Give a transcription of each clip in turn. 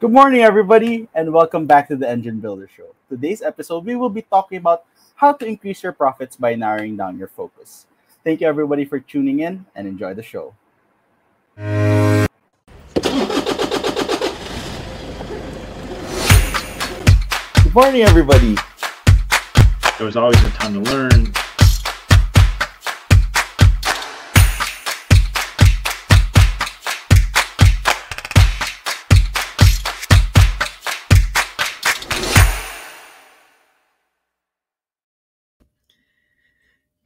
Good morning, everybody, and welcome back to the Engine Builder Show. Today's episode, we will be talking about how to increase your profits by narrowing down your focus. Thank you, everybody, for tuning in and enjoy the show. Good morning, everybody. There was always a ton to learn.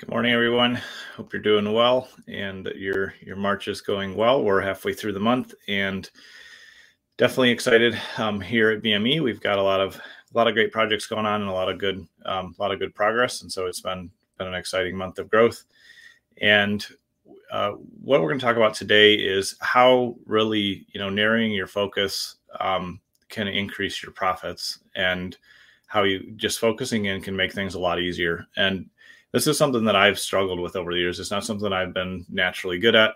Good morning, everyone. Hope you're doing well and that your your March is going well. We're halfway through the month and definitely excited um, here at BME. We've got a lot of a lot of great projects going on and a lot of good um, a lot of good progress. And so it's been been an exciting month of growth. And uh, what we're going to talk about today is how really you know narrowing your focus um, can increase your profits and how you just focusing in can make things a lot easier. And this is something that I've struggled with over the years. It's not something I've been naturally good at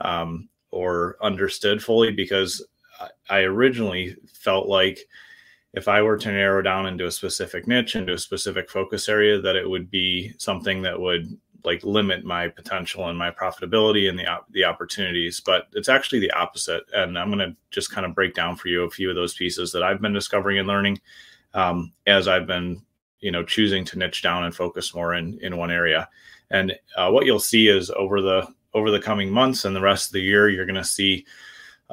um, or understood fully because I originally felt like if I were to narrow down into a specific niche, into a specific focus area, that it would be something that would like limit my potential and my profitability and the the opportunities. But it's actually the opposite. And I'm going to just kind of break down for you a few of those pieces that I've been discovering and learning um, as I've been you know choosing to niche down and focus more in in one area. And uh, what you'll see is over the over the coming months and the rest of the year you're going to see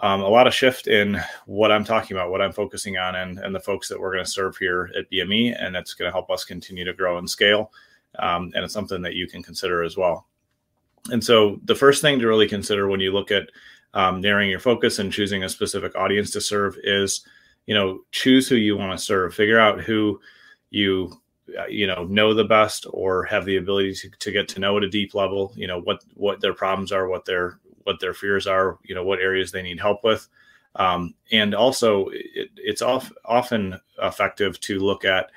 um, a lot of shift in what i'm talking about what i'm focusing on and and the folks that we're going to serve here at bme and it's going to help us continue to grow and scale um, and it's something that you can consider as well. And so the first thing to really consider when you look at um, narrowing your focus and choosing a specific audience to serve is you know choose who you want to serve. Figure out who you uh, you know know the best or have the ability to, to get to know at a deep level you know what what their problems are what their what their fears are you know what areas they need help with. Um, and also it, it's off, often effective to look at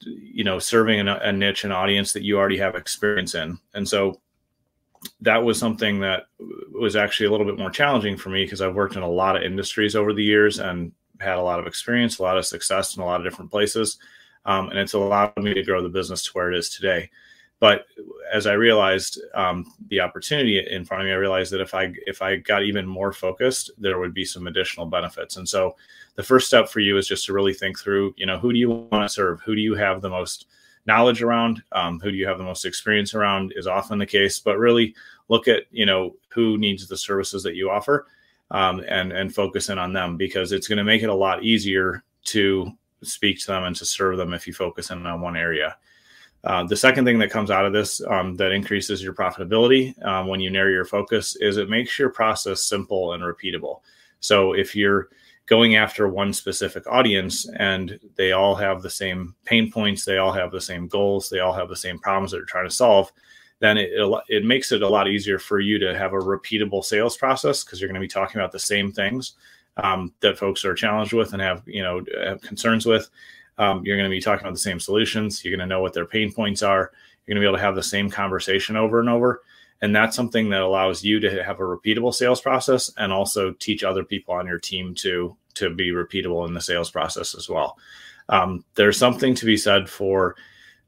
you know serving a, a niche an audience that you already have experience in. And so that was something that was actually a little bit more challenging for me because I've worked in a lot of industries over the years and had a lot of experience, a lot of success in a lot of different places um, and it's allowed me to grow the business to where it is today. But as I realized um, the opportunity in front of me, I realized that if I if I got even more focused, there would be some additional benefits. And so, the first step for you is just to really think through. You know, who do you want to serve? Who do you have the most knowledge around? Um, who do you have the most experience around? Is often the case, but really look at you know who needs the services that you offer, um, and and focus in on them because it's going to make it a lot easier to speak to them and to serve them if you focus in on one area. Uh, the second thing that comes out of this um, that increases your profitability um, when you narrow your focus is it makes your process simple and repeatable. So if you're going after one specific audience and they all have the same pain points, they all have the same goals, they all have the same problems that they're trying to solve, then it, it makes it a lot easier for you to have a repeatable sales process because you're going to be talking about the same things um, that folks are challenged with and have you know have concerns with. Um, you're going to be talking about the same solutions. You're going to know what their pain points are. You're going to be able to have the same conversation over and over. And that's something that allows you to have a repeatable sales process and also teach other people on your team to to be repeatable in the sales process as well. Um, there's something to be said for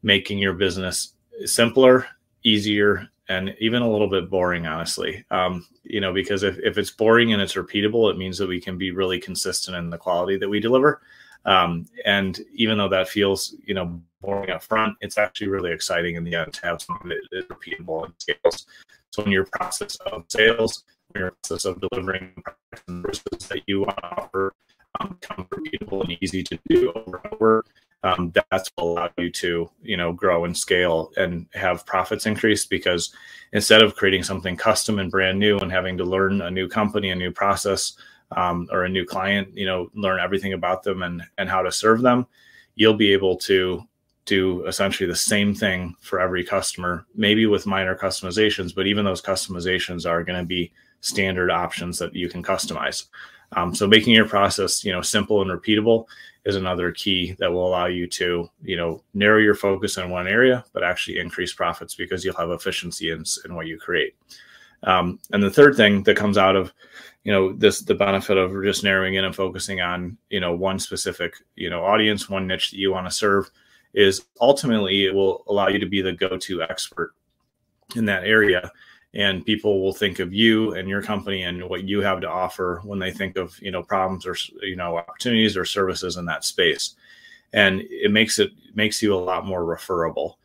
making your business simpler, easier, and even a little bit boring, honestly. Um, you know, because if, if it's boring and it's repeatable, it means that we can be really consistent in the quality that we deliver. Um, and even though that feels, you know, boring up front, it's actually really exciting in the end to have something that is repeatable and scales. So in your process of sales, in your process of delivering services that you want to offer, um, become repeatable and easy to do over and over um, that's what allow you to you know grow and scale and have profits increase because instead of creating something custom and brand new and having to learn a new company a new process um, or a new client you know learn everything about them and and how to serve them you'll be able to do essentially the same thing for every customer maybe with minor customizations but even those customizations are going to be standard options that you can customize um, so making your process you know simple and repeatable is another key that will allow you to, you know, narrow your focus in one area, but actually increase profits because you'll have efficiency in, in what you create. Um, and the third thing that comes out of, you know this the benefit of just narrowing in and focusing on you know one specific you know audience one niche that you want to serve is ultimately it will allow you to be the go-to expert in that area and people will think of you and your company and what you have to offer when they think of you know problems or you know opportunities or services in that space and it makes it makes you a lot more referable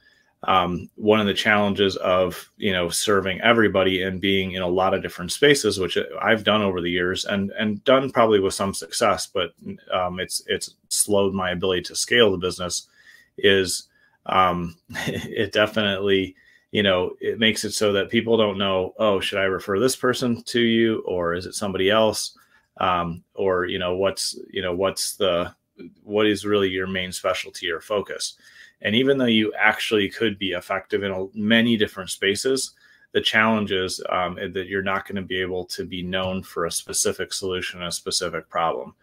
um, one of the challenges of you know serving everybody and being in a lot of different spaces, which I've done over the years and and done probably with some success, but um, it's it's slowed my ability to scale the business. Is um, it definitely you know it makes it so that people don't know oh should I refer this person to you or is it somebody else um, or you know what's you know what's the what is really your main specialty or focus and even though you actually could be effective in many different spaces, the challenge is um, that you're not going to be able to be known for a specific solution, a specific problem.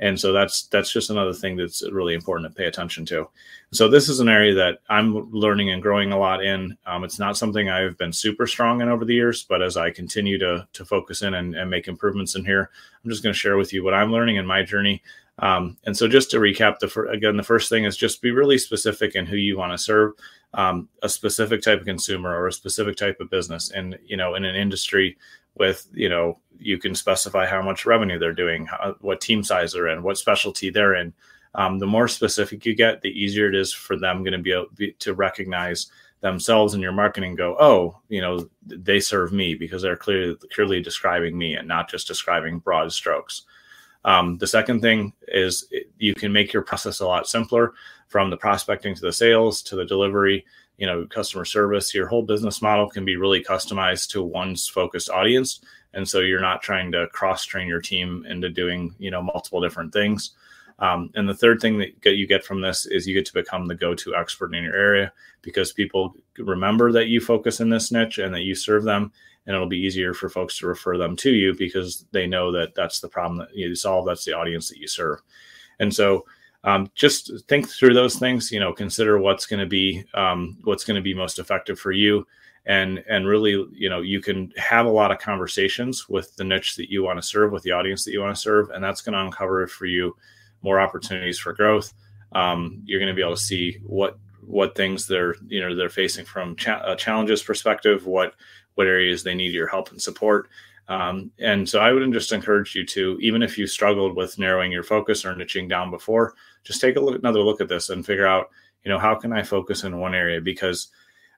And so that's that's just another thing that's really important to pay attention to. So this is an area that I'm learning and growing a lot in. Um, it's not something I've been super strong in over the years, but as I continue to to focus in and, and make improvements in here, I'm just going to share with you what I'm learning in my journey um, and so, just to recap, the fir- again, the first thing is just be really specific in who you want to serve, um, a specific type of consumer or a specific type of business, and you know, in an industry with you know, you can specify how much revenue they're doing, how, what team size they're in, what specialty they're in. Um, the more specific you get, the easier it is for them going to be able to recognize themselves in your marketing. Go, oh, you know, they serve me because they're clearly clearly describing me and not just describing broad strokes. Um, the second thing is you can make your process a lot simpler from the prospecting to the sales to the delivery, you know, customer service. Your whole business model can be really customized to one's focused audience. And so you're not trying to cross train your team into doing, you know, multiple different things. Um, and the third thing that you get from this is you get to become the go-to expert in your area because people remember that you focus in this niche and that you serve them and it'll be easier for folks to refer them to you because they know that that's the problem that you solve that's the audience that you serve and so um, just think through those things you know consider what's going to be um, what's going to be most effective for you and and really you know you can have a lot of conversations with the niche that you want to serve with the audience that you want to serve and that's going to uncover for you more opportunities for growth um, you're going to be able to see what what things they're you know they're facing from cha- challenges perspective what what areas they need your help and support. Um, and so I would just encourage you to, even if you struggled with narrowing your focus or niching down before, just take a look, another look at this and figure out, you know, how can I focus in one area? Because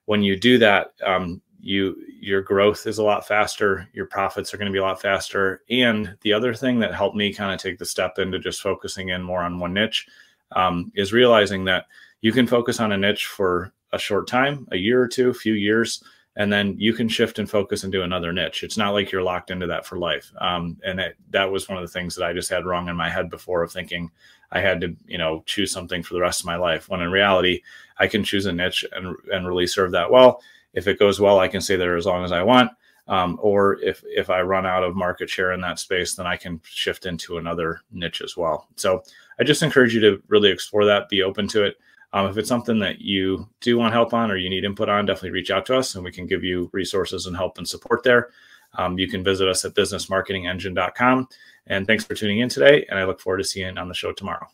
when you do that, um, you your growth is a lot faster, your profits are going to be a lot faster. And the other thing that helped me kind of take the step into just focusing in more on one niche um, is realizing that you can focus on a niche for a short time, a year or two, a few years, and then you can shift and focus and do another niche. It's not like you're locked into that for life. Um, and it, that was one of the things that I just had wrong in my head before of thinking I had to, you know, choose something for the rest of my life. When in reality, I can choose a niche and and really serve that well. If it goes well, I can stay there as long as I want. Um, or if if I run out of market share in that space, then I can shift into another niche as well. So I just encourage you to really explore that, be open to it. Um, if it's something that you do want help on or you need input on, definitely reach out to us and we can give you resources and help and support there. Um, you can visit us at businessmarketingengine.com. And thanks for tuning in today. And I look forward to seeing you on the show tomorrow.